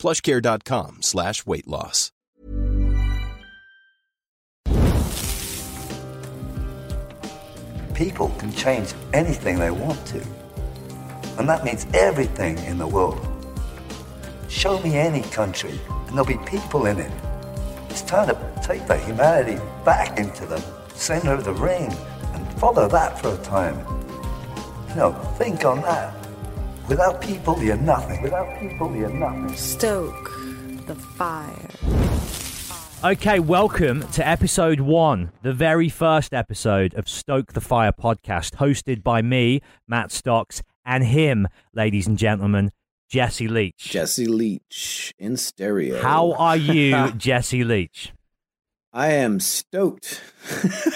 plushcare.com slash weight loss. People can change anything they want to. And that means everything in the world. Show me any country, and there'll be people in it. It's time to take the humanity back into the center of the ring and follow that for a time. You know, think on that. Without people, you're nothing. Without people, you're nothing. Stoke the fire. Okay, welcome to episode one, the very first episode of Stoke the Fire podcast, hosted by me, Matt Stocks, and him, ladies and gentlemen, Jesse Leach. Jesse Leach in stereo. How are you, Jesse Leach? I am stoked.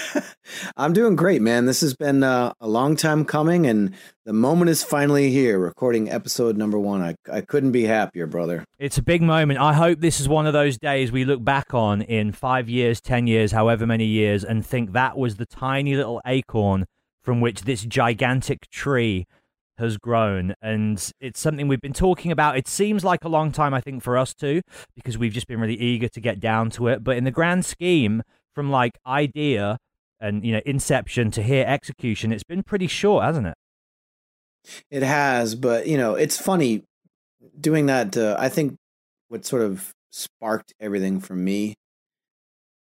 I'm doing great, man. This has been uh, a long time coming, and the moment is finally here. Recording episode number one. I I couldn't be happier, brother. It's a big moment. I hope this is one of those days we look back on in five years, ten years, however many years, and think that was the tiny little acorn from which this gigantic tree has grown and it's something we've been talking about it seems like a long time i think for us too because we've just been really eager to get down to it but in the grand scheme from like idea and you know inception to here execution it's been pretty short hasn't it It has, but you know, it's funny doing that. Uh, I think what sort of sparked everything for me,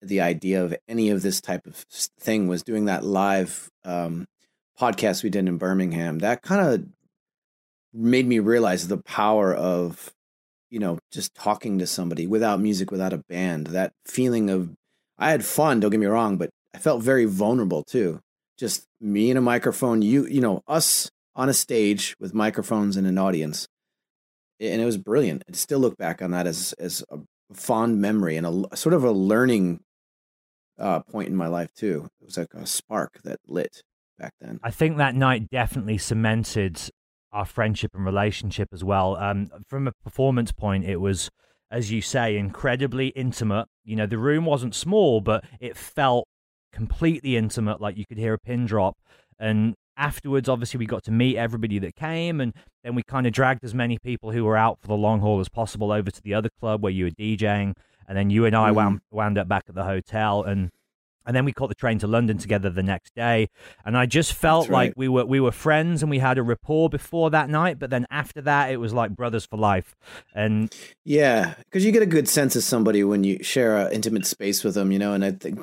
the idea of any of this type of thing, was doing that live um, podcast we did in Birmingham. That kind of made me realize the power of, you know, just talking to somebody without music, without a band. That feeling of, I had fun. Don't get me wrong, but I felt very vulnerable too. Just me and a microphone. You, you know, us on a stage with microphones and an audience and it was brilliant i still look back on that as as a fond memory and a, sort of a learning uh, point in my life too it was like a spark that lit back then I think that night definitely cemented our friendship and relationship as well. Um, from a performance point, it was, as you say, incredibly intimate. You know, the room wasn't small, but it felt completely intimate, like you could hear a pin drop. And afterwards, obviously, we got to meet everybody that came, and then we kind of dragged as many people who were out for the long haul as possible over to the other club where you were DJing. And then you and I Mhm. wound, wound up back at the hotel, and and then we caught the train to London together the next day. And I just felt That's like we were we were friends and we had a rapport before that night. But then after that, it was like brothers for life. And yeah because you get a good sense of somebody when you share an intimate space with them you know and i think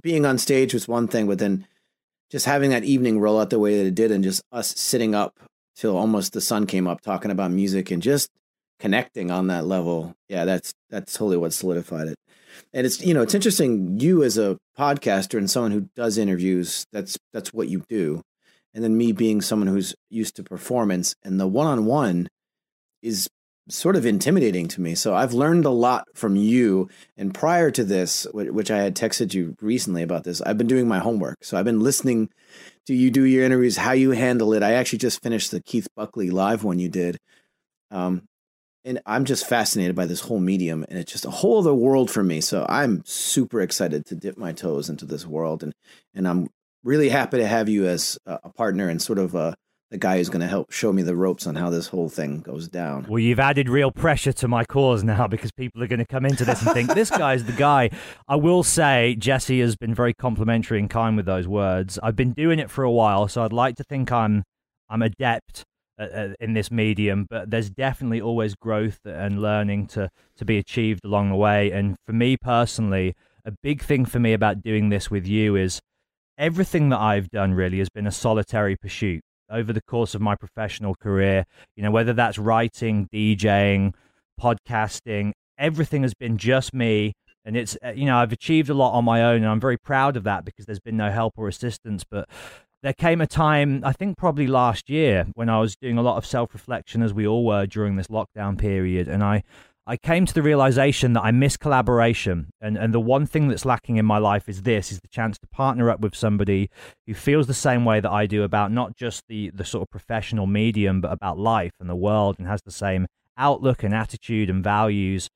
being on stage was one thing but then just having that evening roll out the way that it did and just us sitting up till almost the sun came up talking about music and just connecting on that level yeah that's that's totally what solidified it and it's you know it's interesting you as a podcaster and someone who does interviews that's that's what you do. And then me being someone who's used to performance and the one-on-one is sort of intimidating to me. So i've learned a lot from you. And prior to this which i had texted you recently about this i've been doing my homework. So i've been listening to you do your interviews how you handle it. I actually just finished the keith buckley live one you did. Um, and I'm just fascinated by this whole medium, and it's just a whole other world for me. So I'm super excited to dip my toes into this world, and and I'm really happy to have you as a a partner and sort of uh, the guy who's going to help show me the ropes on how this whole thing goes down. well, you've added real pressure to my cause now because people are going to come into this and think this guy's the guy. I will say Jesse has been very complimentary and kind with those words. I've been doing it for a while, so I'd like to think I'm I'm adept uh, uh, in this medium, but there's definitely always growth and learning to to be achieved along the way. And for me personally, a big thing for me about doing this with you is everything that I've done really has been a solitary pursuit over the course of my professional career. You know, whether that's writing, DJing, podcasting, everything has been just me. And it's, uh, you know, I've achieved a lot on my own, and I'm very proud of that because there's been no help or assistance. But there came a time, I think probably last year, when I was doing a lot of self reflection, as we all were during this lockdown period. And I, I came to the realization that I miss collaboration. And, and the one thing that's lacking in my life is this is the chance to partner up with somebody who feels the same way that I do about not just the, the sort of professional medium, but about life and the world and has the same outlook and attitude and values.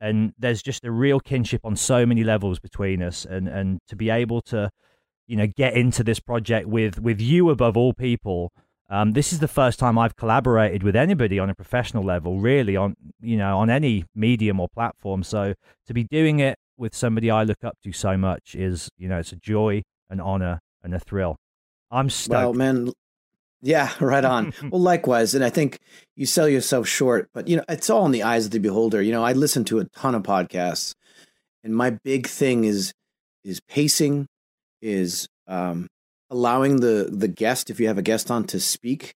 And there's just a real kinship on so many levels between us. And, and to be able to, you know, get into this project with, with you above all people um, this is the first time I've collaborated with anybody on a professional level, really on you know on any medium or platform. So to be doing it with somebody I look up to so much is you know it's a joy, an honor, and a thrill. I'm stoked. Well, man, yeah, right on. well, likewise, and I think you sell yourself short, but you know it's all in the eyes of the beholder. You know, I listen to a ton of podcasts, and my big thing is is pacing, is um, allowing the the guest, if you have a guest on, to speak,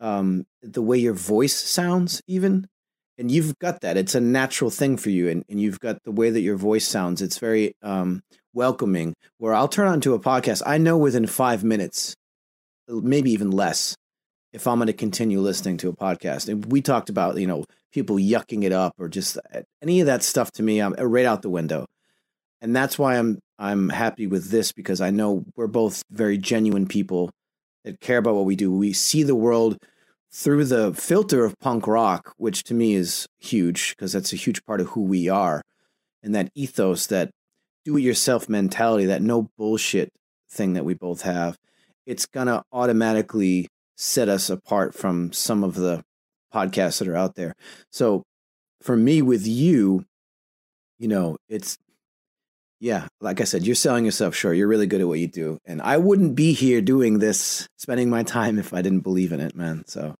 um, the way your voice sounds, even, and you've got that. It's a natural thing for you, and, and you've got the way that your voice sounds. It's very um, welcoming. Where I'll turn on to a podcast, I know within five minutes, maybe even less, if I'm going to continue listening to a podcast. And we talked about you know people yucking it up or just uh, any of that stuff. To me, I'm right out the window and that's why I'm I'm happy with this because I know we're both very genuine people that care about what we do. We see the world through the filter of punk rock, which to me is huge because that's a huge part of who we are, and that ethos, that do-it-yourself mentality, that no bullshit thing that we both have. It's gonna automatically set us apart from some of the podcasts that are out there. So for me, with you, you know, it's yeah, like I said, you're selling yourself short. You're really good at what you do. And I wouldn't be here doing this, spending my time if I didn't believe in it, man. So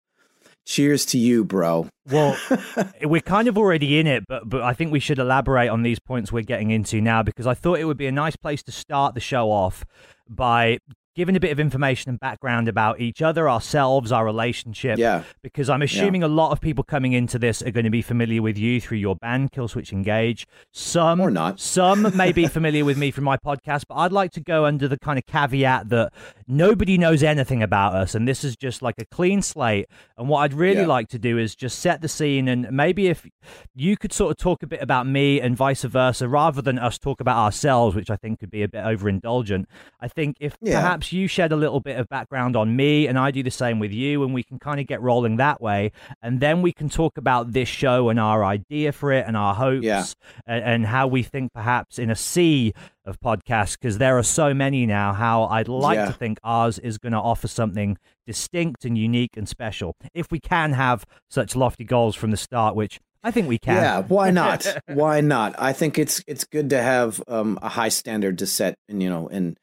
cheers to you, bro. Well, we're kind of already in it, but but I think we should elaborate on these points we're getting into now because I thought it would be a nice place to start the show off by giving a bit of information and background about each other, ourselves, our relationship. Yeah. Because I'm assuming yeah. a lot of people coming into this are going to be familiar with you through your band, Killswitch Engage. Some or not. Some may be familiar with me from my podcast, but I'd like to go under the kind of caveat that nobody knows anything about us, and this is just like a clean slate. And what I'd really yeah. like to do is just set the scene, and maybe if you could sort of talk a bit about me and vice versa, rather than us talk about ourselves, which I think could be a bit overindulgent. I think if yeah. perhaps perhaps you shed a little bit of background on me and I do the same with you, and we can kind of get rolling that way. And then we can talk about this show and our idea for it and our hopes yeah. and, and how we think perhaps in a sea of podcasts, because there are so many now, how I'd like yeah. to think ours is going to offer something distinct and unique and special. If we can have such lofty goals from the start, which I think we can. Yeah, why not? why not? I think it's it's good to have um, a high standard to set, and you know, and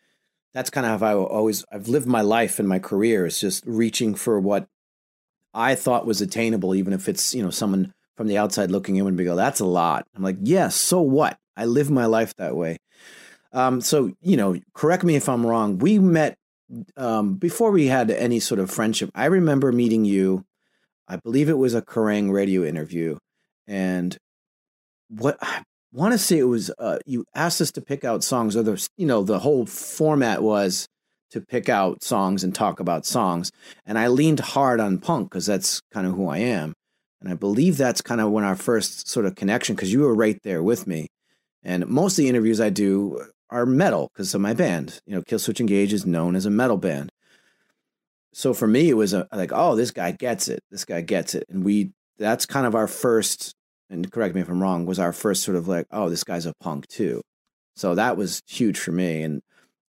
that's kind of how I always I've lived my life and my career. is just reaching for what I thought was attainable, even if it's you know someone from the outside looking in would be go, "That's a lot." I'm like, "Yes, yeah, so what? I live my life that way." Um, so you know, correct me if I'm wrong. We met um, before we had any sort of friendship. I remember meeting you. I believe it was a Kerrang radio interview, and what want to say it was uh, you asked us to pick out songs, or the you know the whole format was to pick out songs and talk about songs. And I leaned hard on punk because that's kind of who I am, and I believe that's kind of when our first sort of connection because you were right there with me. And most of the interviews I do are metal because of my band. You know, Killswitch Engage is known as a metal band. So for me, it was a, like, oh, this guy gets it. This guy gets it, and we. That's kind of our first and correct me if I'm wrong, was our first sort of like, oh, this guy's a punk too. So that was huge for me. And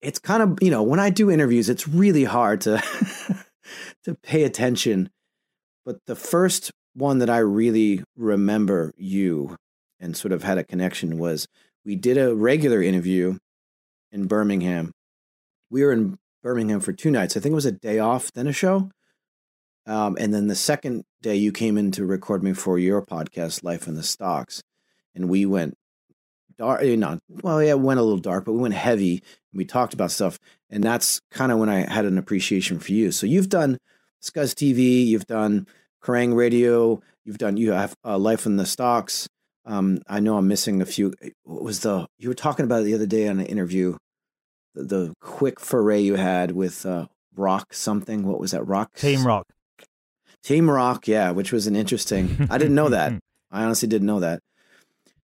it's kind of, you know, when I do interviews, it's really hard to to pay attention. But the first one that I really remember you and sort of had a connection was we did a regular interview in Birmingham. We were in Birmingham for two nights. I think it was a day off, then a show. Um, and then the second day, you came in to record me for your podcast, Life in the Stocks, and we went dark. Eh, not well, yeah, went a little dark, but we went heavy. We talked about stuff, and that's kind of when I had an appreciation for you. So you've done Scuzz TV, you've done Kerrang Radio, you've done you have uh, Life in the Stocks. Um, I know I'm missing a few. Eh, what was the you were talking about the other day on an interview? The, the quick foray you had with uh, Rock something. What was that? Rock Team Rock. Team Rock, yeah, which was an interesting. I didn't know that. I honestly didn't know that.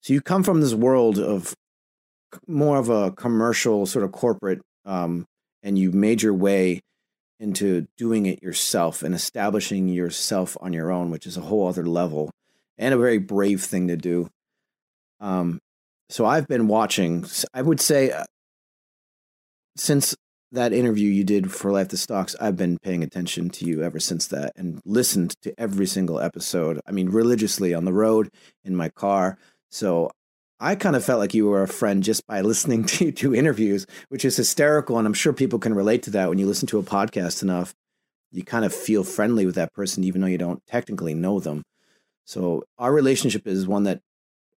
So you come from this world of more of a commercial sort of corporate, um, and you made your way into doing it yourself and establishing yourself on your own, which is a whole other level and a very brave thing to do. Um, so I've been watching. I would say uh, since that interview you did for Life the Stocks, I've been paying attention to you ever since that and listened to every single episode. I mean, religiously on the road, in my car. So I kind of felt like you were a friend just by listening to to interviews, which is hysterical. And I'm sure people can relate to that when you listen to a podcast enough. You kind of feel friendly with that person, even though you don't technically know them. So our relationship is one that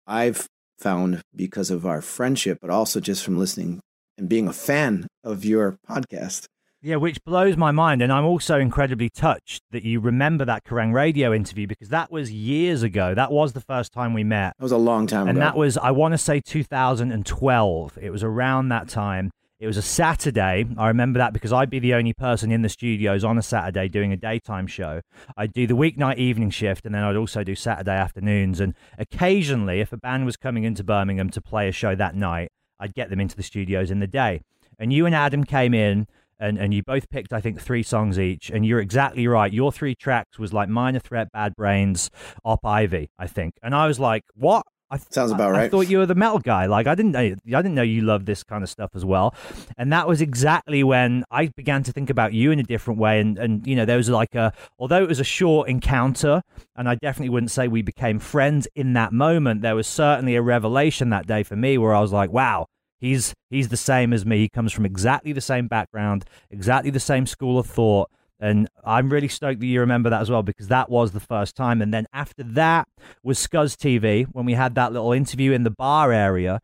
I've found because of our friendship, but also just from listening and being a fan of your podcast. Yeah, which blows my mind. And I'm also incredibly touched that you remember that Kerrang radio interview because that was years ago. That was the first time we met. That was a long time ago. and ago. that was, I want to say 2012. It was around that time. It was a Saturday. I remember that because I'd be the only person in the studios on a Saturday doing a daytime show. I'd do the weeknight evening shift and then I'd also do Saturday afternoons. And occasionally, if a band was coming into Birmingham to play a show that night, I'd get them into the studios in the day. And you and Adam came in and, and you both picked, I think, three songs each. And you're exactly right. Your three tracks was like Minor Threat, Bad Brains, Op Ivy, I think. And I was like, what? I th- Sounds about I, right. I thought you were the metal guy. Like I didn't know. I didn't know you loved this kind of stuff as well. And that was exactly when I began to think about you in a different way. And and you know there was like a although it was a short encounter, and I definitely wouldn't say we became friends in that moment. There was certainly a revelation that day for me where I was like, wow, He's he's the same as me. He comes from exactly the same background, exactly the same school of thought. And I'm really stoked that you remember that as well because that was the first time. And then after that was Scuzz TV when we had that little interview in the bar area.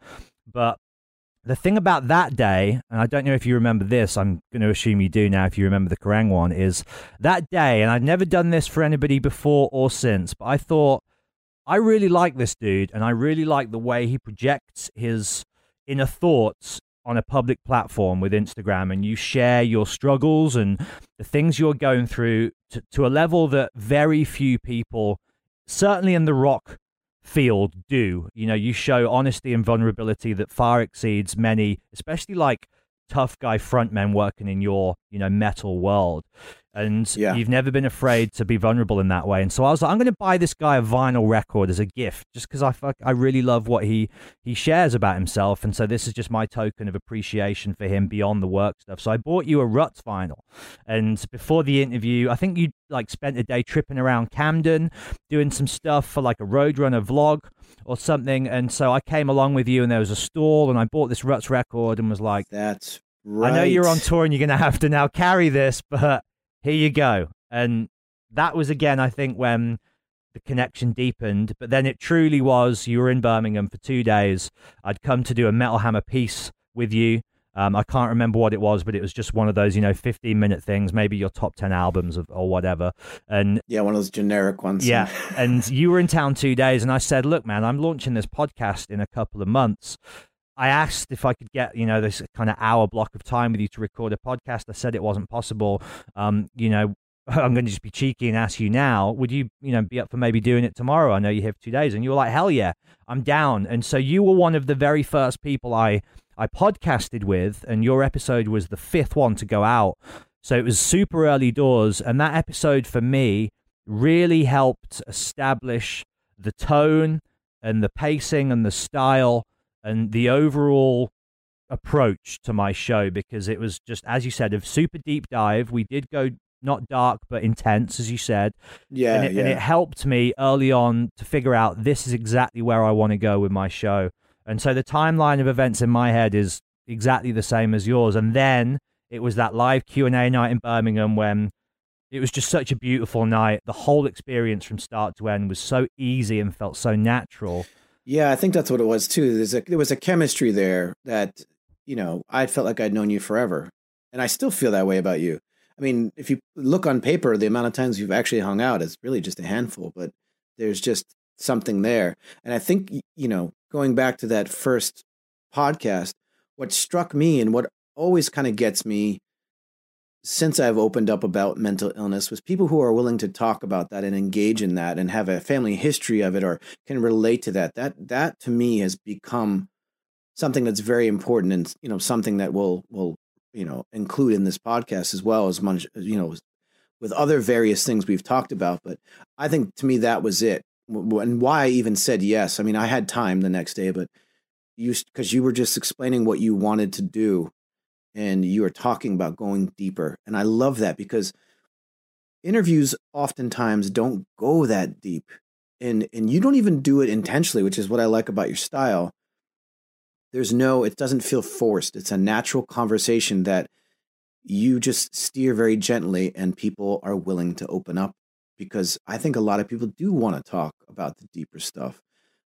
But the thing about that day, and I don't know if you remember this, I'm going to assume you do now if you remember the Kerrang one, is that day, and I'd never done this for anybody before or since, but I thought, I really like this dude, and I really like the way he projects his inner thoughts on a public platform with Instagram and you share your struggles and the things you're going through to, to a level that very few people, certainly in the rock field, do. You know, you show honesty and vulnerability that far exceeds many, especially like tough guy frontmen working in your, you know, metal world. And Yeah. you've never been afraid to be vulnerable in that way. And so I was like, I'm going to buy this guy a vinyl record as a gift, just because I fuck, I really love what he he shares about himself. And so this is just my token of appreciation for him beyond the work stuff. So I bought you a Ruts vinyl. And before the interview, I think you like spent a day tripping around Camden, doing some stuff for like a Roadrunner vlog or something. And so I came along with you, and there was a stall, and I bought this Ruts record and was like, That's right. I know you're on tour and you're going to have to now carry this, but here you go. And that was again, I think, when the connection deepened. But then it truly was you were in Birmingham for two days. I'd come to do a Metal Hammer piece with you. Um, I can't remember what it was, but it was just one of those, you know, 15 minute things, maybe your top 10 albums of, or whatever. And Yeah, one of those generic ones. yeah. and you were in town two days, and I said, Look, man, I'm launching this podcast in a couple of months. I asked if I could get, you know, this kind of hour block of time with you to record a podcast. I said it wasn't possible. Um, you know, I'm going to just be cheeky and ask you now, would you, you know, be up for maybe doing it tomorrow? I know you have two days. And you were like, hell yeah, I'm down. And so you were one of the very first people I, I podcasted with, and your episode was the fifth one to go out. So it was super early doors. And that episode for me really helped establish the tone and the pacing and the style and the overall approach to my show because it was just as you said a super deep dive. We did go not dark but intense as you said. Yeah, and, it, yeah. and it helped me early on to figure out this is exactly where i want to go with my show. And so the timeline of events in my head is exactly the same as yours. And then it was that live q&a night in birmingham when it was just such a beautiful night. The whole experience from start to end was so easy and felt so natural Yeah, I think that's what it was too. There's a, there was a chemistry there that, you know, I felt like I'd known you forever. And I still feel that way about you. I mean, if you look on paper, the amount of times you've actually hung out is really just a handful, but there's just something there. And I think, you know, going back to that first podcast, what struck me and what always kind of gets me since I've opened up about mental illness was people who are willing to talk about that and engage in that and have a family history of it or can relate to that. That that to me has become something that's very important and you know something that will will you know include in this podcast as well as much you know with other various things we've talked about. But I think to me that was it and why I even said yes. I mean, I had time the next day, but you because you were just explaining what you wanted to do and you are talking about going deeper. And I love that because interviews oftentimes don't go that deep. And and you don't even do it intentionally, which is what I like about your style. There's no it doesn't feel forced. It's a natural conversation that you just steer very gently and people are willing to open up because I think a lot of people do want to talk about the deeper stuff,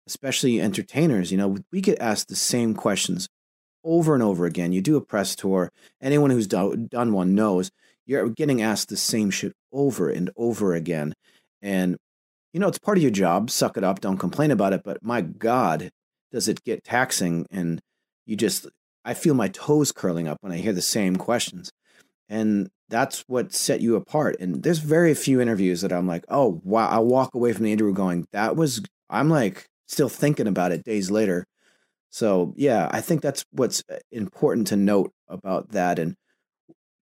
especially entertainers. You know, we get asked the same questions over and over again. You do a press tour, anyone who's do- done one knows you're getting asked the same shit over and over again. And, you know, it's part of your job. Suck it up. Don't complain about it. But my God, does it get taxing? And you just, I feel my toes curling up when I hear the same questions. And that's what set you apart. And there's very few interviews that I'm like, oh, wow. I walk away from the interview going, that was, I'm like still thinking about it days later so, yeah, I think that's what's uh, important to note about that. And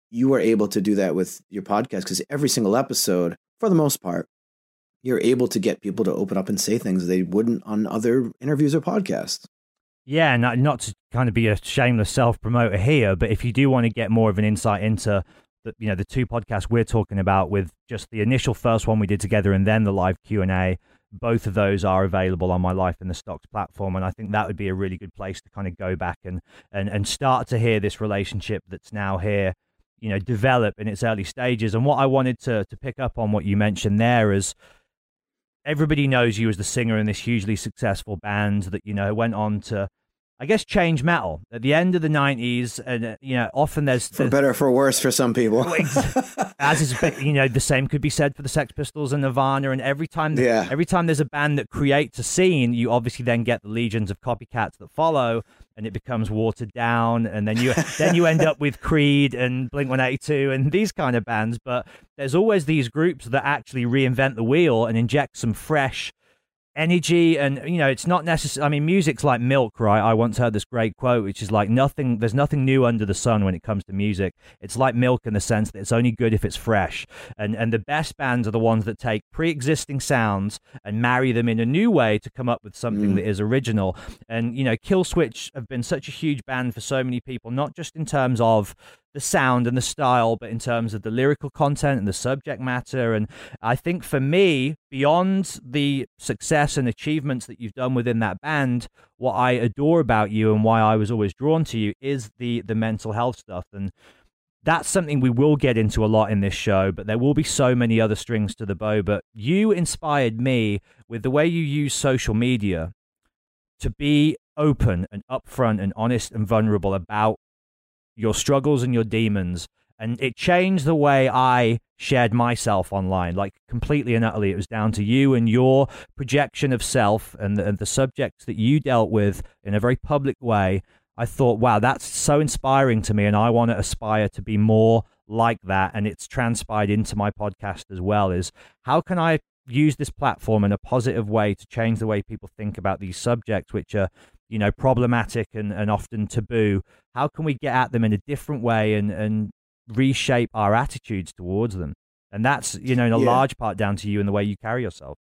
you were able to do that with your podcast because every single episode, for the most part, you're able to get people to open up and say things they wouldn't on other interviews or podcasts. Yeah, not, not to kind of be a shameless self promoter here, but if you do want to get more of an insight into the, you know the two podcasts we're talking about with just the initial first one we did together and then the live Q&A both of those are available on my life in the stocks platform and i think that would be a really good place to kind of go back and and, and start to hear this relationship that's now here you know develop in its early stages. And what i wanted to to pick up on what you mentioned there is everybody knows you as the singer in this hugely successful band that you know went on to I guess change metal at the end of the '90s, and uh, you know, often there's, for better for worse for some people. as is, you know, the same could be said for the Sex Pistols and Nirvana. And every time, yeah. every time there's a band that creates a scene, you obviously then get the legions of copycats that follow, and it becomes watered down. And then you then you end up with Creed and Blink 182 and these kind of bands. But there's always these groups that actually reinvent the wheel and inject some fresh energy and you know it's not necessary i mean music's like milk right? I once heard this great quote which is like nothing there's nothing new under the sun when it comes to music. It's like milk in the sense that it's only good if it's fresh. And and the best bands are the ones that take pre-existing sounds and marry them in a new way to come up with something mm. that is original. And you know killswitch have been such a huge band for so many people not just in terms of the sound and the style, but in terms of the lyrical content and the subject matter. And I think for me, beyond the success and achievements that you've done within that band, what I adore about you and why I was always drawn to you is the the mental health stuff. And that's something we will get into a lot in this show, but there will be so many other strings to the bow. But you inspired me with the way you use social media to be open and upfront and honest and vulnerable about your struggles and your demons. And it changed the way I shared myself online, like completely and utterly. It was down to you and your projection of self and the, and the subjects that you dealt with in a very public way. I thought, wow, that's so inspiring to me. And I want to aspire to be more like that. And it's transpired into my podcast as well is how can I use this platform in a positive way to change the way people think about these subjects, which are you know problematic and, and often taboo how can we get at them in a different way and and reshape our attitudes towards them? And that's you know in a yeah. large part down to you and the way you carry yourself.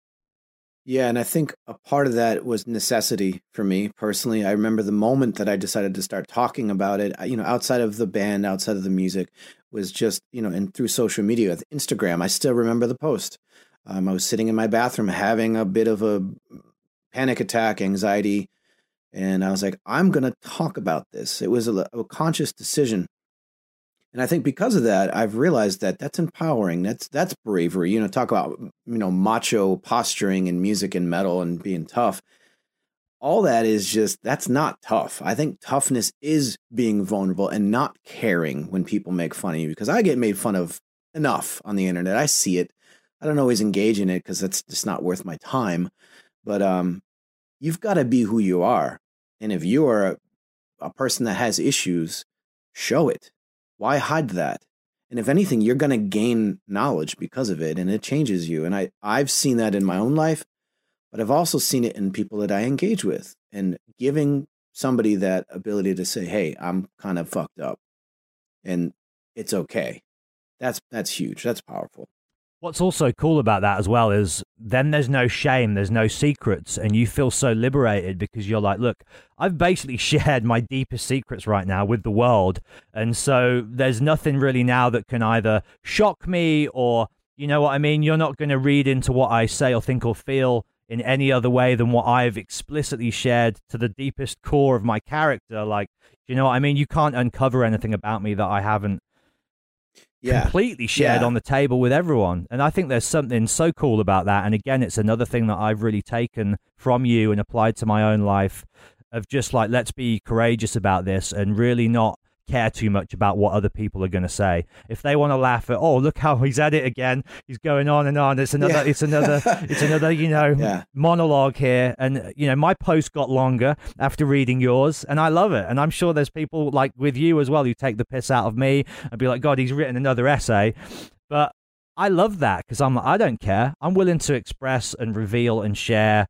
Yeah and i think a part of that was necessity for me personally. I remember the moment that i decided to start talking about it you know outside of the band outside of the music was just you know and through social media instagram i still remember the post. Um, i was sitting in my bathroom having a bit of a panic attack anxiety and I was like, I'm going to talk about this. It was a, a, conscious decision. And I think because of that, I've realized that that's empowering. That's that's bravery. You know, talk about you know macho posturing and music and metal and being tough. All that is just that's not tough. I think toughness is being vulnerable and not caring when people make fun of you. Because I get made fun of enough on the internet. I see it. I don't always engage in it because that's just not worth my time. But um, you've got to be who you are and if you are a, a person that has issues, show it. Why hide that? And if anything, you're going to gain knowledge because of it and it changes you. And I, I've seen that in my own life, but I've also seen it in people that I engage with and giving somebody that ability to say, Hey, I'm kind of fucked up and it's okay. That's, that's huge. That's powerful. What's also cool about that as well is then there's no shame, there's no secrets, and you feel so liberated because you're like, look, I've basically shared my deepest secrets right now with the world. And so there's nothing really now that can either shock me or, you know what I mean? You're not going to read into what I say or think or feel in any other way than what I've explicitly shared to the deepest core of my character. Like, you know what I mean? You can't uncover anything about me that I haven't yeah. completely shared yeah. on the table with everyone. And I think there's something so cool about that. And again, it's another thing that I've really taken from you and applied to my own life of just like, let's be courageous about this and really not care too much about what other people are going to say. If they want to laugh at, oh, look how he's at it again. He's going on and on. It's another, yeah. it's another, it's another, you know, yeah. monologue here. And, you know, my post got longer after reading yours and I love it. And I'm sure there's people like with you as well who take the piss out of me and be like, God, he's written another essay. But I love that because I'm, like, I don't care. I'm willing to express and reveal and share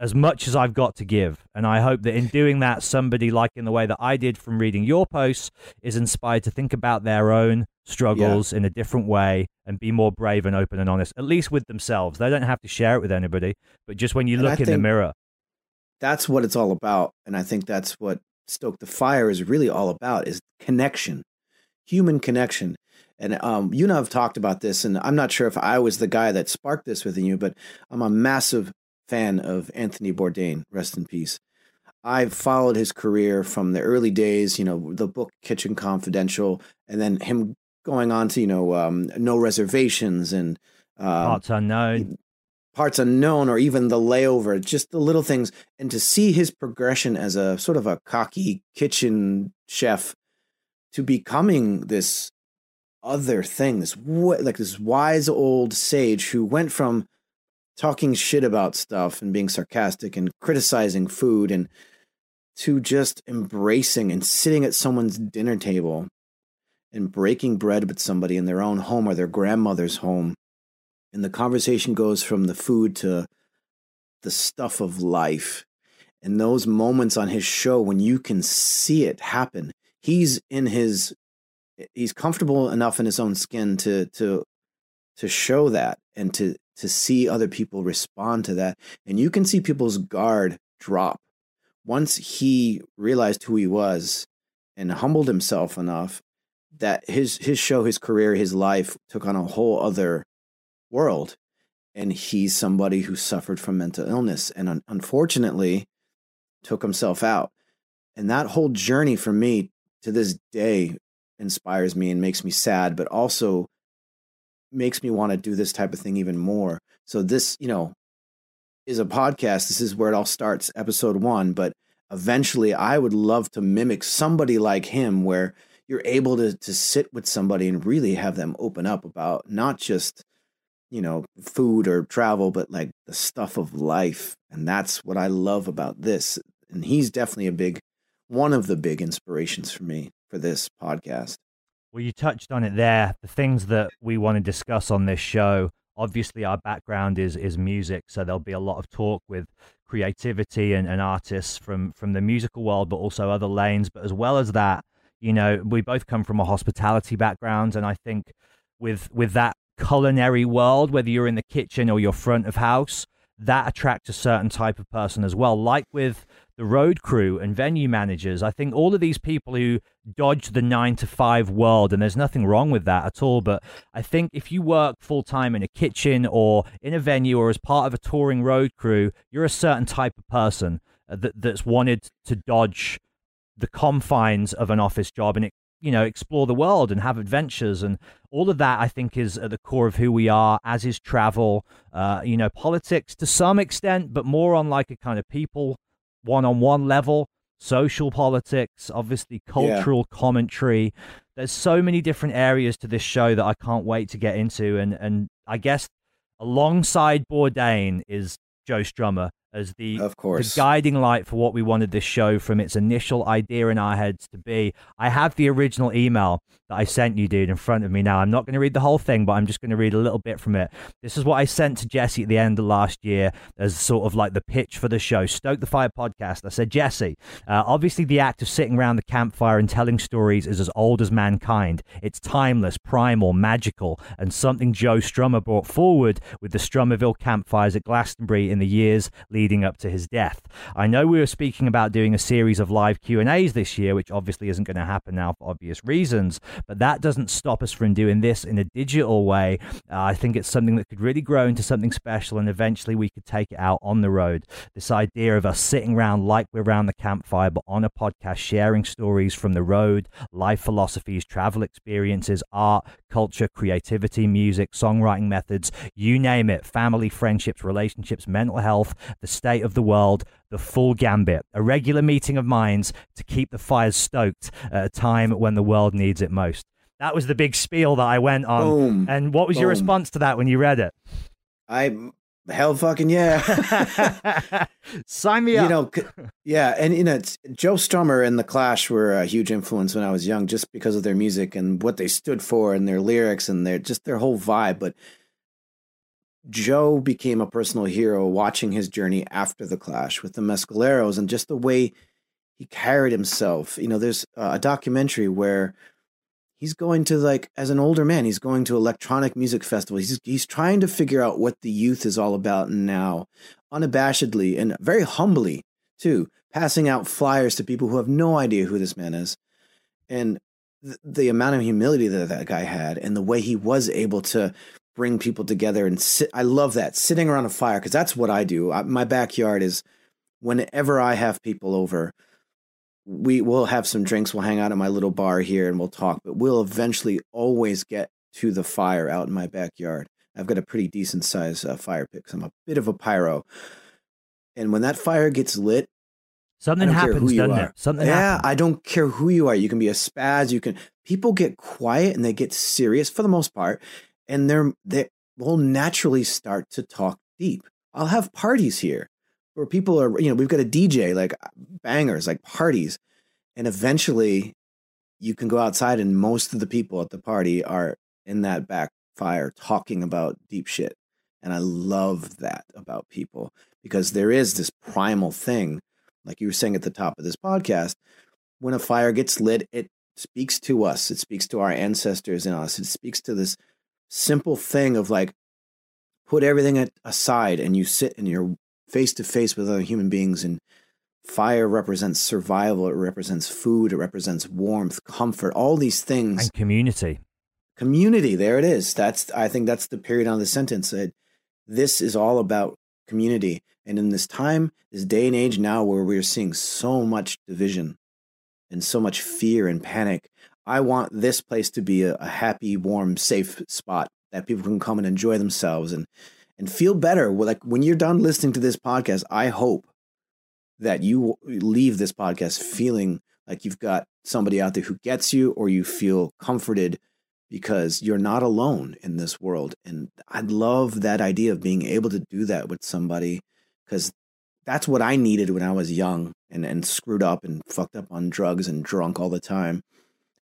as much as I've got to give. And I hope that in doing that, somebody like in the way that I did from reading your posts is inspired to think about their own struggles yeah. in a different way and be more brave and open and honest, at least with themselves. They don't have to share it with anybody, but just when you and look I in the mirror. That's what it's all about. And I think that's what Stoke the Fire is really all about is connection, human connection. And um, you and I have talked about this, and I'm not sure if I was the guy that sparked this within you, but I'm a massive fan of Anthony Bourdain, rest in peace. I've followed his career from the early days, you know, the book Kitchen Confidential, and then him going on to, you know, um, No Reservations and um, Parts Unknown. Parts Unknown, or even The Layover, just the little things. And to see his progression as a sort of a cocky kitchen chef to becoming this other thing, this like this wise old sage who went from talking shit about stuff and being sarcastic and criticizing food and to just embracing and sitting at someone's dinner table and breaking bread with somebody in their own home or their grandmother's home. And the conversation goes from the food to the stuff of life. And those moments on his show when you can see it happen, he's in his he's comfortable enough in his own skin to to to show that and to to see other people respond to that. And you can see people's guard drop once he realized who he was and humbled himself enough that his his show, his career, his life took on a whole other world. And he's somebody who suffered from mental illness and un- unfortunately took himself out. And that whole journey for me to this day inspires me and makes me sad, but also makes me want to do this type of thing even more. So this, you know, is a podcast. This is where it all starts, episode one. But eventually, I would love to mimic somebody like him, where you're able to to sit with somebody and really have them open up about not just you know food or travel, but like the stuff of life. And that's what I love about this. And he's definitely a big one of the big inspirations for me for this podcast. Well, you touched on it there. The things that we want to discuss on this show. Obviously, our background is is music, so there'll be a lot of talk with creativity and, and artists from from the musical world, but also other lanes. But as well as that, you know, we both come from a hospitality background, and I think with with that culinary world, whether you're in the kitchen or you're front of house, that attracts a certain type of person as well. Like with the road crew and venue managers. I think all of these people who dodge the nine to five world, and there's nothing wrong with that at all. But I think if you work full time in a kitchen or in a venue or as part of a touring road crew, you're a certain type of person uh, that, that's wanted to dodge the confines of an office job and it you know explore the world and have adventures and all of that i think is at the core of who we are as is travel uh, you know politics to some extent but more on like a kind of people one on one level, social politics, obviously cultural yeah. commentary. There's so many different areas to this show that I can't wait to get into. And, and I guess alongside Bourdain is Joe Strummer. As the, Of course. the guiding light for what we wanted this show from its initial idea in our heads to be. I have the original email that I sent you, dude, in front of me now. I'm not going to read the whole thing, but I'm just going to read a little bit from it. This is what I sent to Jesse at the end of last year as sort of like the pitch for the show, Stoke the Fire podcast. I said, Jesse, uh, obviously the act of sitting around the campfire and telling stories is as old as mankind. It's timeless, primal, magical, and something Joe Strummer brought forward with the Strummerville campfires at Glastonbury in the years leading up to his death. I know we were speaking about doing a series of live Q&As this year, which obviously isn't going to happen now for obvious reasons, but that doesn't stop us from doing this in a digital way. Uh, I think it's something that could really grow into something special and eventually we could take it out on the road. This idea of us sitting around like we're around the campfire, but on a podcast, sharing stories from the road, life philosophies, travel experiences, art, culture, creativity, music, songwriting methods, you name it, family, friendships, relationships, mental health, the state of the world, the full gambit, a regular meeting of minds to keep the fires stoked at a time when the world needs it most. That was the big spiel that I went on. Boom. And what was your response to that when you read it? I hell fucking yeah. Sign me up. you know, yeah, and you know, it's, Joe Strummer and the Clash were a huge influence when I was young, just because of their music and what they stood for, and their lyrics and their just their whole vibe. But Joe became a personal hero watching his journey after the Clash with the Mescaleros and just the way he carried himself. You know, there's uh, a documentary where he's going to like as an older man he's going to electronic music festivals he's, he's trying to figure out what the youth is all about now unabashedly and very humbly too passing out flyers to people who have no idea who this man is and the amount of humility that that guy had and the way he was able to bring people together and sit i love that sitting around a fire because that's what i do I, my backyard is whenever i have people over we will have some drinks. We'll hang out at my little bar here and we'll talk, but we'll eventually always get to the fire out in my backyard. I've got a pretty decent size uh, fire pit 'cause I'm a bit of a pyro. And when that fire gets lit, Something I don't care happens, doesn't are. it? Something yeah, happens. I don't care who you are. You can be a spaz. You can. People get quiet and they get serious for the most part, and they're they will naturally start to talk deep. I'll have parties here where people are. You know, we've got a DJ like uh, bangers, like parties, and eventually, you can go outside and most of the people at the party are in that back fire talking about deep shit, and I love that about people because there is this primal thing like you were saying at the top of this podcast, when a fire gets lit, it speaks to us. It speaks to our ancestors in us. It speaks to this simple thing of like, put everything at- aside and you sit and you're face to face with other human beings. And fire represents survival, it represents food, it represents warmth, comfort, all these things and community. community there it is that's i think that's the period on the sentence that this is all about community and in this time this day and age now where we're seeing so much division and so much fear and panic i want this place to be a, a happy warm safe spot that people can come and enjoy themselves and and feel better like when you're done listening to this podcast i hope that you leave this podcast feeling like you've got somebody out there who gets you or you feel comforted because you're not alone in this world. And I love that idea of being able to do that with somebody because that's what I needed when I was young and, and screwed up and fucked up on drugs and drunk all the time.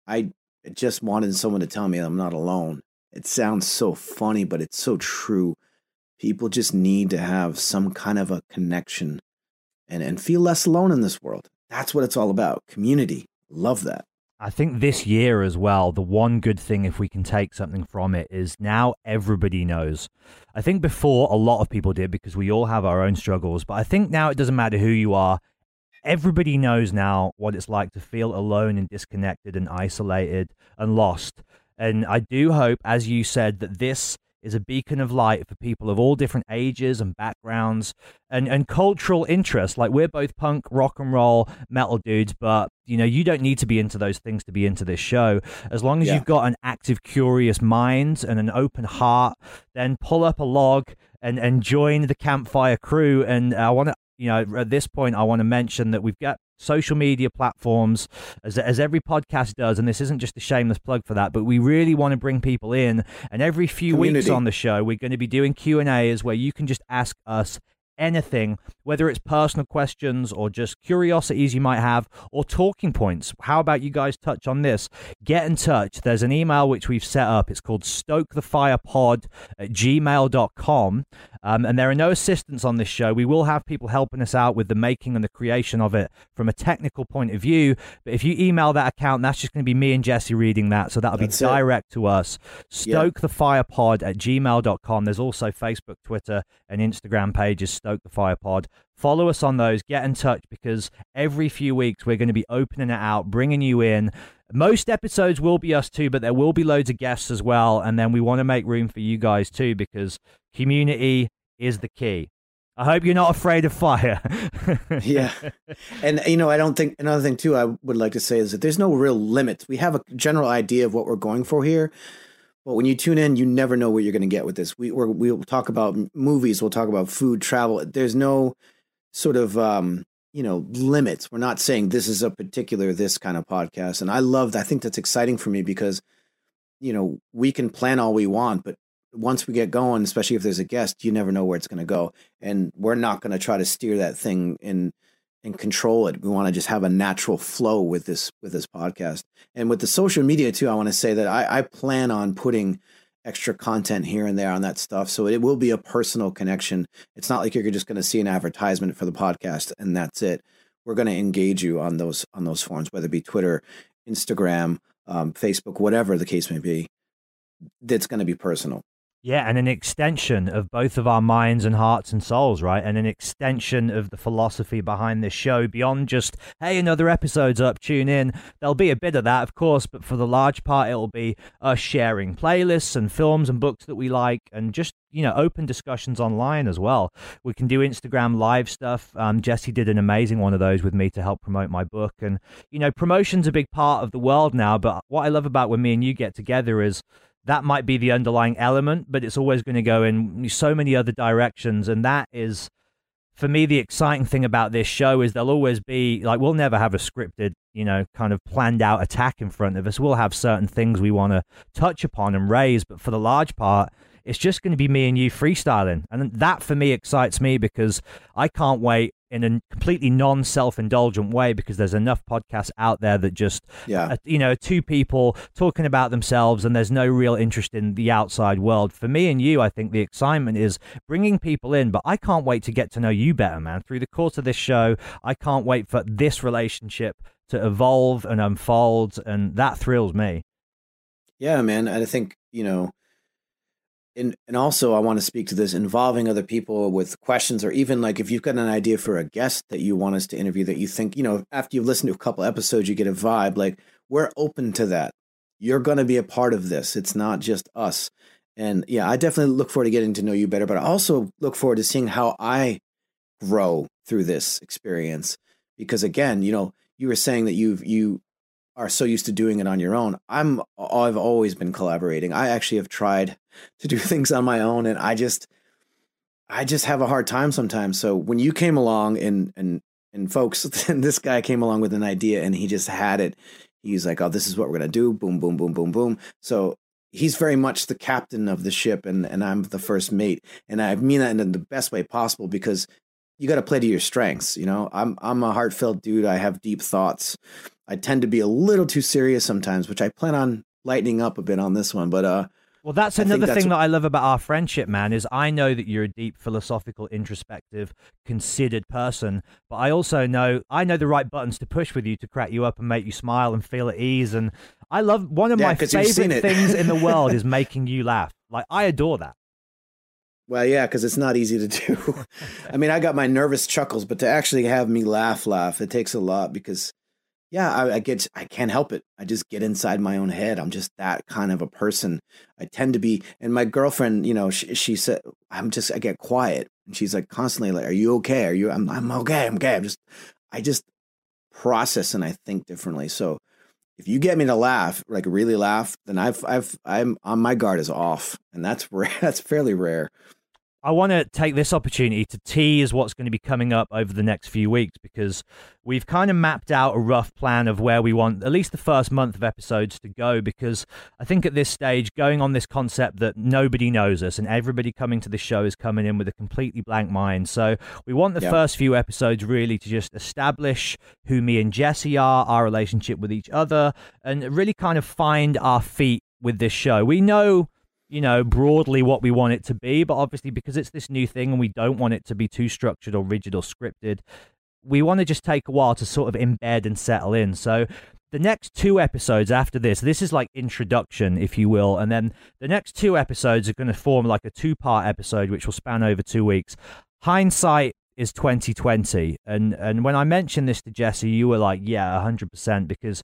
I just wanted someone to tell me I'm not alone. It sounds so funny, but it's so true. People just need to have some kind of a connection and, and feel less alone in this world. That's what it's all about. Community. Love that. I think this year as well, the one good thing, if we can take something from it, is now everybody knows. I think before a lot of people did because we all have our own struggles, but I think now it doesn't matter who you are. Everybody knows now what it's like to feel alone and disconnected and isolated and lost. And I do hope, as you said, that this is a beacon of light for people of all different ages and backgrounds and, and cultural interests. Like we're both punk, rock and roll, metal dudes, but you know, you don't need to be into those things to be into this show. As long as Yeah. you've got an active, curious mind and an open heart, then pull up a log and, and join the campfire crew. And I want to, you know, at this point, I want to mention that we've got social media platforms as, as every podcast does and this isn't just a shameless plug for that but we really want to bring people in and every few weeks on the show we're going to be doing q and a's where you can just ask us anything, whether it's personal questions or just curiosities you might have or talking points. How about you guys touch on this? Get in touch. There's an email which we've set up. It's called stokethefirepod at gmail.com. Um, and there are no assistants on this show. We will have people helping us out with the making and the creation of it from a technical point of view. But if you email that account, that's just going to be me and Jesse reading that. So that'll That's be it. direct to us. Stoke the Fire Pod at gmail.com. There's also Facebook, Twitter, and Instagram pages, Stoke the Fire Pod. Follow us on those. Get in touch because every few weeks we're going to be opening it out, bringing you in. Most episodes will be us too, but there will be loads of guests as well. And then we want to make room for you guys too because community is the key. I hope you're not afraid of fire. yeah. And you know, I don't think another thing too I would like to say is that there's no real limits. We have a general idea of what we're going for here. But when you tune in, you never know what you're going to get with this. We we're, we'll talk about movies, we'll talk about food, travel. There's no sort of um, you know limits. We're not saying this is a particular this kind of podcast. And I love that. I think that's exciting for me because you know we can plan all we want, but once we get going, especially if there's a guest, you never know where it's going to go. And we're not going to try to steer that thing in and control it. We want to just have a natural flow with this with this podcast. And with the social media too, I want to say that I, I plan on putting extra content here and there on that stuff. So it will be a personal connection. It's not like you're just going to see an advertisement for the podcast and that's it. We're going to engage you on those on those forms, whether it be Twitter, Instagram, um, Facebook, whatever the case may be. That's going to be personal. Yeah, and an extension of both of our minds and hearts and souls, right? And an extension of the philosophy behind this show beyond just, hey, another episode's up, tune in. There'll be a bit of that, of course, but for the large part, it'll be us sharing playlists and films and books that we like and just, you know, open discussions online as well. We can do Instagram live stuff. Um, Jesse did an amazing one of those with me to help promote my book. And, you know, promotion's a big part of the world now, but what I love about when me and you get together is, that might be the underlying element, but it's always going to go in so many other directions. And that is, for me, the exciting thing about this show is there'll always be, like, we'll never have a scripted, you know, kind of planned out attack in front of us. We'll have certain things we want to touch upon and raise, but for the large part, it's just going to be me and you freestyling. And that for me excites me because I can't wait in a completely non self indulgent way because there's enough podcasts out there that just, Yeah. uh, you know, two people talking about themselves and there's no real interest in the outside world. For me and you, I think the excitement is bringing people in, but I can't wait to get to know you better, man. Through the course of this show, I can't wait for this relationship to evolve and unfold, and that thrills me. Yeah, man. I think, you know, and and also I want to speak to this involving other people with questions or even like if you've got an idea for a guest that you want us to interview that you think, you know, after you've listened to a couple episodes you get a vibe like we're open to that. You're going to be a part of this. It's not just us. And yeah, I definitely look forward to getting to know you better, but I also look forward to seeing how I grow through this experience because again, you know, you were saying that you've you are so used to doing it on your own. I'm I've always been collaborating. I actually have tried to do things on my own and I just I just have a hard time sometimes. So when you came along and and and folks, and this guy came along with an idea and he just had it. He's like, "Oh, this is what we're going to do." Boom boom boom boom boom. So he's very much the captain of the ship and and I'm the first mate. And I mean that in the best way possible because you got to play to your strengths, you know. I'm I'm a heartfelt dude. I have deep thoughts. I tend to be a little too serious sometimes, which I plan on lightening up a bit on this one. But uh, Well, that's I another that's thing what- that I love about our friendship, man, is I know that you're a deep philosophical, introspective, considered person, but I also know I know the right buttons to push with you to crack you up and make you smile and feel at ease. And I love one of Yeah, my favorite things in the world is making you laugh. Like I adore that. well, yeah, because it's not easy to do. I mean, I got my nervous chuckles, but to actually have me laugh, laugh, it takes a lot because, yeah, I, I get, I can't help it. I just get inside my own head. I'm just that kind of a person. I tend to be, and my girlfriend, you know, she, she said, I'm just, I get quiet, and she's like constantly like, "Are you okay? Are you? I'm, I'm okay. I'm okay. I'm just, I just process and I think differently. So if you get me to laugh, like really laugh, then I've I've I'm on my guard is off, and that's rare. That's fairly rare. I want to take this opportunity to tease what's going to be coming up over the next few weeks because we've kind of mapped out a rough plan of where we want at least the first month of episodes to go. Because I think at this stage, going on this concept that nobody knows us and everybody coming to the show is coming in with a completely blank mind. So we want the Yeah. first few episodes really to just establish who me and Jesse are, our relationship with each other, and really kind of find our feet with this show. We know you know, broadly what we want it to be, but obviously because it's this new thing and we don't want it to be too structured or rigid or scripted, we want to just take a while to sort of embed and settle in. So the next two episodes after this, this is like introduction, if you will, and then the next two episodes are going to form like a two-part episode which will span over 2 weeks. Hindsight is 2020 and and when I mentioned this to Jesse you were like yeah 100% because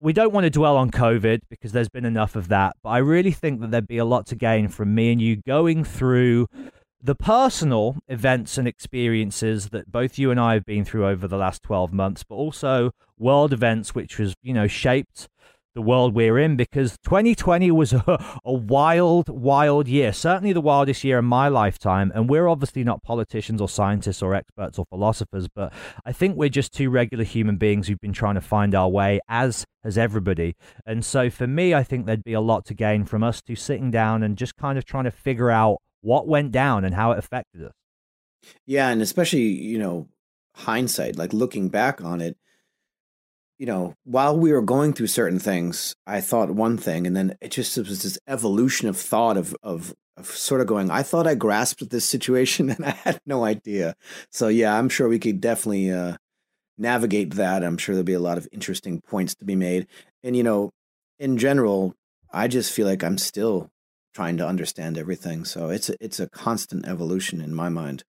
we don't want to dwell on COVID because there's been enough of that, but I really think that there'd be a lot to gain from me and you going through the personal events and experiences that both you and I have been through over the last 12 months, but also world events which was, you know, shaped the world we're in because 2020 was a, a wild, wild year. Certainly the wildest year in my lifetime. And we're obviously not politicians or scientists or experts or philosophers, but I think we're just two regular human beings who've been trying to find our way, as has everybody. And so for me, I think there'd be a lot to gain from us two sitting down and just kind of trying to figure out what went down and how it affected us. Yeah, and especially, you know, hindsight, like looking back on it, you know, while we were going through certain things, I thought one thing, and then it just was this evolution of thought of of of sort of going, I thought I grasped this situation and I had no idea. So yeah, I'm sure we could definitely uh navigate that. I'm sure there'll be a lot of interesting points to be made. And you know, in general, I just feel like I'm still trying to understand everything. So it's a, it's a constant evolution in my mind.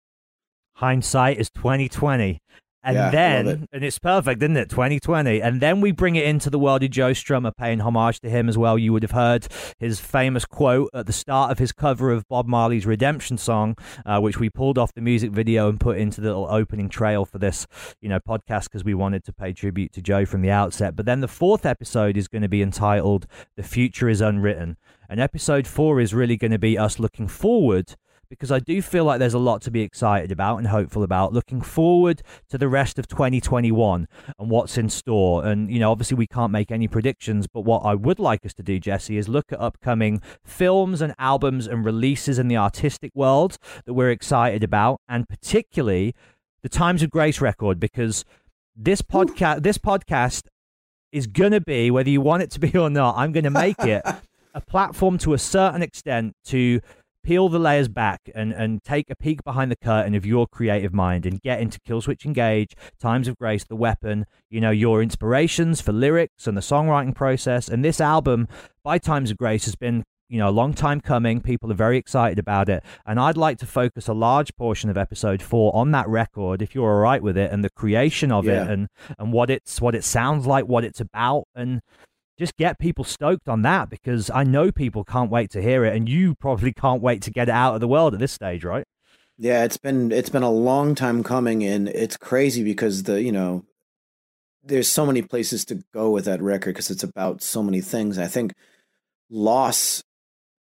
Hindsight is 2020. And Yeah, then, it. and it's perfect, isn't it? 2020. And then we bring it into the world of Joe Strummer, paying homage to him as well. You would have heard his famous quote at the start of his cover of Bob Marley's Redemption song, uh, which we pulled off the music video and put into the little opening trail for this, you know, podcast because we wanted to pay tribute to Joe from the outset. But then the fourth episode is going to be entitled "The Future Is Unwritten," and episode four is really going to be us looking forward because I do feel like there's a lot to be excited about and hopeful about. Looking forward to the rest of 2021 and what's in store. And, you know, obviously we can't make any predictions, but what I would like us to do, Jesse, is look at upcoming films and albums and releases in the artistic world that we're excited about, and particularly the Times of Grace record, because this podcast, this podcast is going to be, whether you want it to be or not, I'm going to make it a platform to a certain extent to peel the layers back and, and take a peek behind the curtain of your creative mind and get into Killswitch Engage, Times of Grace, The Weapon, you know, your inspirations for lyrics and the songwriting process. And this album by Times of Grace has been, you know, a long time coming. People are very excited about it. And I'd like to focus a large portion of episode four on that record, if you're all right with it, and the creation of Yeah. it and, and what it's what it sounds like, what it's about, and just get people stoked on that because I know people can't wait to hear it, and you probably can't wait to get it out of the world at this stage, right? Yeah, it's been it's been a long time coming, and it's crazy because the you know there's so many places to go with that record because it's about so many things. I think loss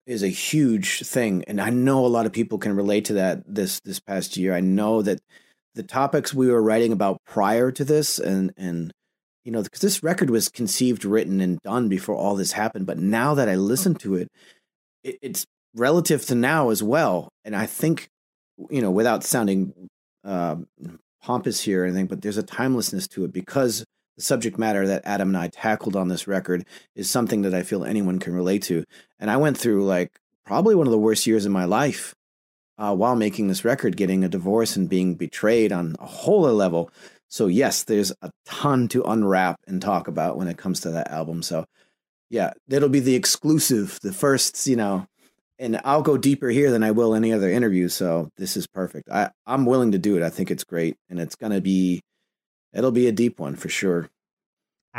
is a huge thing, and I know a lot of people can relate to that this this past year. I know that the topics we were writing about prior to this, and and you know because this record was conceived, written, and done before all this happened, but now that I listen to it, it it's relative to now as well, and I think you know, without sounding uh, pompous here or anything, but there's a timelessness to it because the subject matter that Adam and I tackled on this record is something that I feel anyone can relate to. And I went through like probably one of the worst years in my life uh, while making this record, getting a divorce and being betrayed on a whole other level. So yes, there's a ton to unwrap and talk about when it comes to that album. So yeah, that'll be the exclusive, the first, you know, and I'll go deeper here than I will any other interview. So this is perfect. I, I'm willing to do it. I think it's great, and it's gonna be, it'll be a deep one for sure.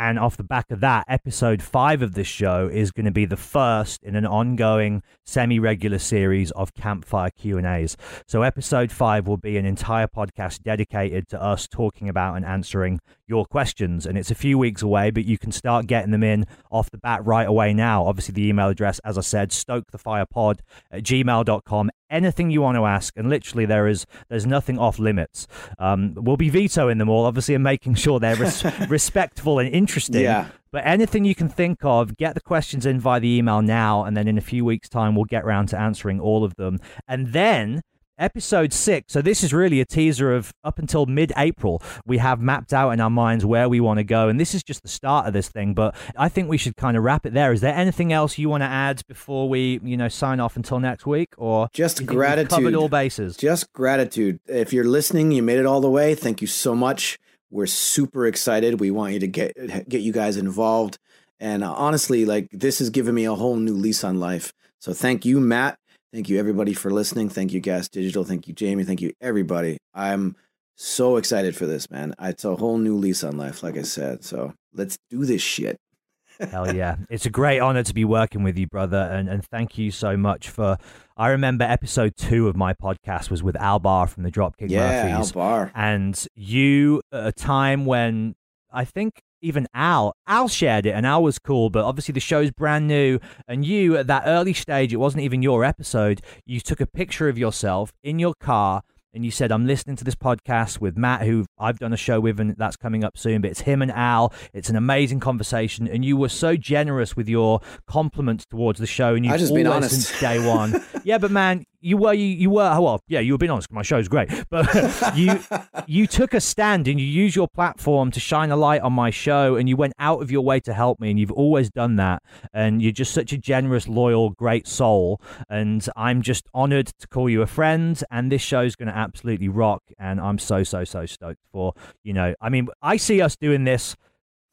And off the back of that, episode five of this show is going to be the first in an ongoing semi-regular series of campfire Q and A's. So episode five will be an entire podcast dedicated to us talking about and answering your questions. And it's a few weeks away, but you can start getting them in off the bat right away now. Obviously, the email address, as I said, stokethefirepod at gmail.com. anything you want to ask, and literally there is there's nothing off limits. Um, we'll be vetoing them all, obviously, and making sure they're res- respectful and interesting. Yeah. But anything you can think of, get the questions in via the email now, and then in a few weeks' time, we'll get around to answering all of them. And then episode six. So this is really a teaser of up until mid-April. We have mapped out in our minds where we want to go, and this is just the start of this thing. But I think we should kind of wrap it there. Is there anything else you want to add before we, you know, sign off until next week, or Just do you think we've gratitude. covered all bases? Just gratitude. If you're listening, you made it all the way. Thank you so much. We're super excited. We want you to get get you guys involved. And honestly, like this has given me a whole new lease on life. So thank you, Matt. Thank you everybody for listening. Thank you, Gas Digital. Thank you, Jamie. Thank you, everybody. I'm so excited for this, man. It's a whole new lease on life, like I said. So let's do this shit. Hell yeah. It's a great honor to be working with you, brother. And, and thank you so much for. I remember episode two of my podcast was with Al Barr from the Dropkick Yeah, Al Murphys. Barr. And you, at a time when I think even Al, Al shared it and Al was cool, but obviously the show's brand new. And you, at that early stage, it wasn't even your episode. You took a picture of yourself in your car and you said, I'm listening to this podcast with Matt, who I've done a show with, and that's coming up soon. But it's him and Al. It's an amazing conversation. And you were so generous with your compliments towards the show. And you've I just been honest. since day one. yeah, but man, you were, you, you were, oh, well, yeah, you were being honest. My show's great. But you, you took a stand and you used your platform to shine a light on my show. And you went out of your way to help me. And you've always done that. And you're just such a generous, loyal, great soul. And I'm just honored to call you a friend. And this show's going to absolutely rock. And I'm so, so, so stoked for, you know, I mean, I see us doing this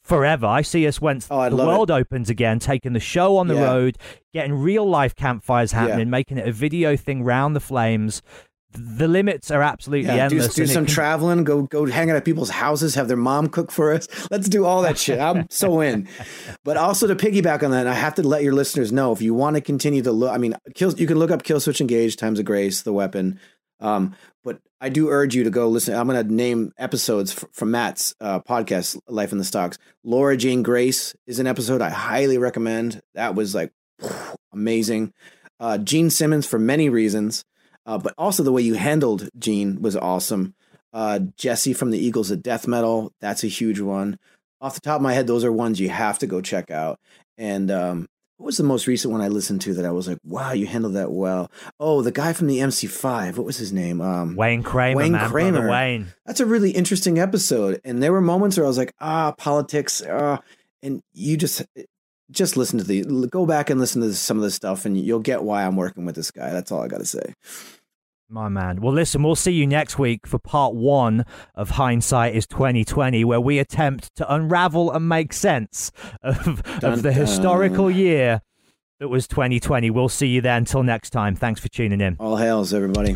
forever. I see us once Oh, the love it. world opens again, taking the show on the Yeah. road, getting real life campfires happening, Yeah. making it a video thing round the flames. The limits are absolutely Yeah, do, endless. do it some can- traveling. Go go hang out at people's houses. Have their mom cook for us. Let's do all that shit. I'm so in. But also to piggyback on that, I have to let your listeners know if you want to continue to look. I mean, kill, you can look up Killswitch Engage, Times of Grace, the weapon. Um, but I do urge you to go listen. I'm going to name episodes from Matt's uh, podcast, Life in the Stocks. Laura Jane Grace is an episode I highly recommend. That was like amazing. Uh, Gene Simmons for many reasons, uh, but also the way you handled Gene was awesome. Uh, Jesse from the Eagles of Death Metal, that's a huge one. Off the top of my head, those are ones you have to go check out. And um, what was the most recent one I listened to that I was like, wow, you handled that well? Oh, the guy from the MC5, what was his name? Um, Wayne Kramer, Wayne man, Kramer. Wayne. that's a really interesting episode. And there were moments where I was like, ah, politics. Uh, and you just just listen to the go back and listen to some of this stuff, and you'll get why I'm working with this guy. That's all I got to say. My man. Well, listen, we'll see you next week for part one of Hindsight is 2020, where we attempt to unravel and make sense of, Dun, of the dun. historical year that was 2020. We'll see you there. Until next time, thanks for tuning in. All hails, everybody.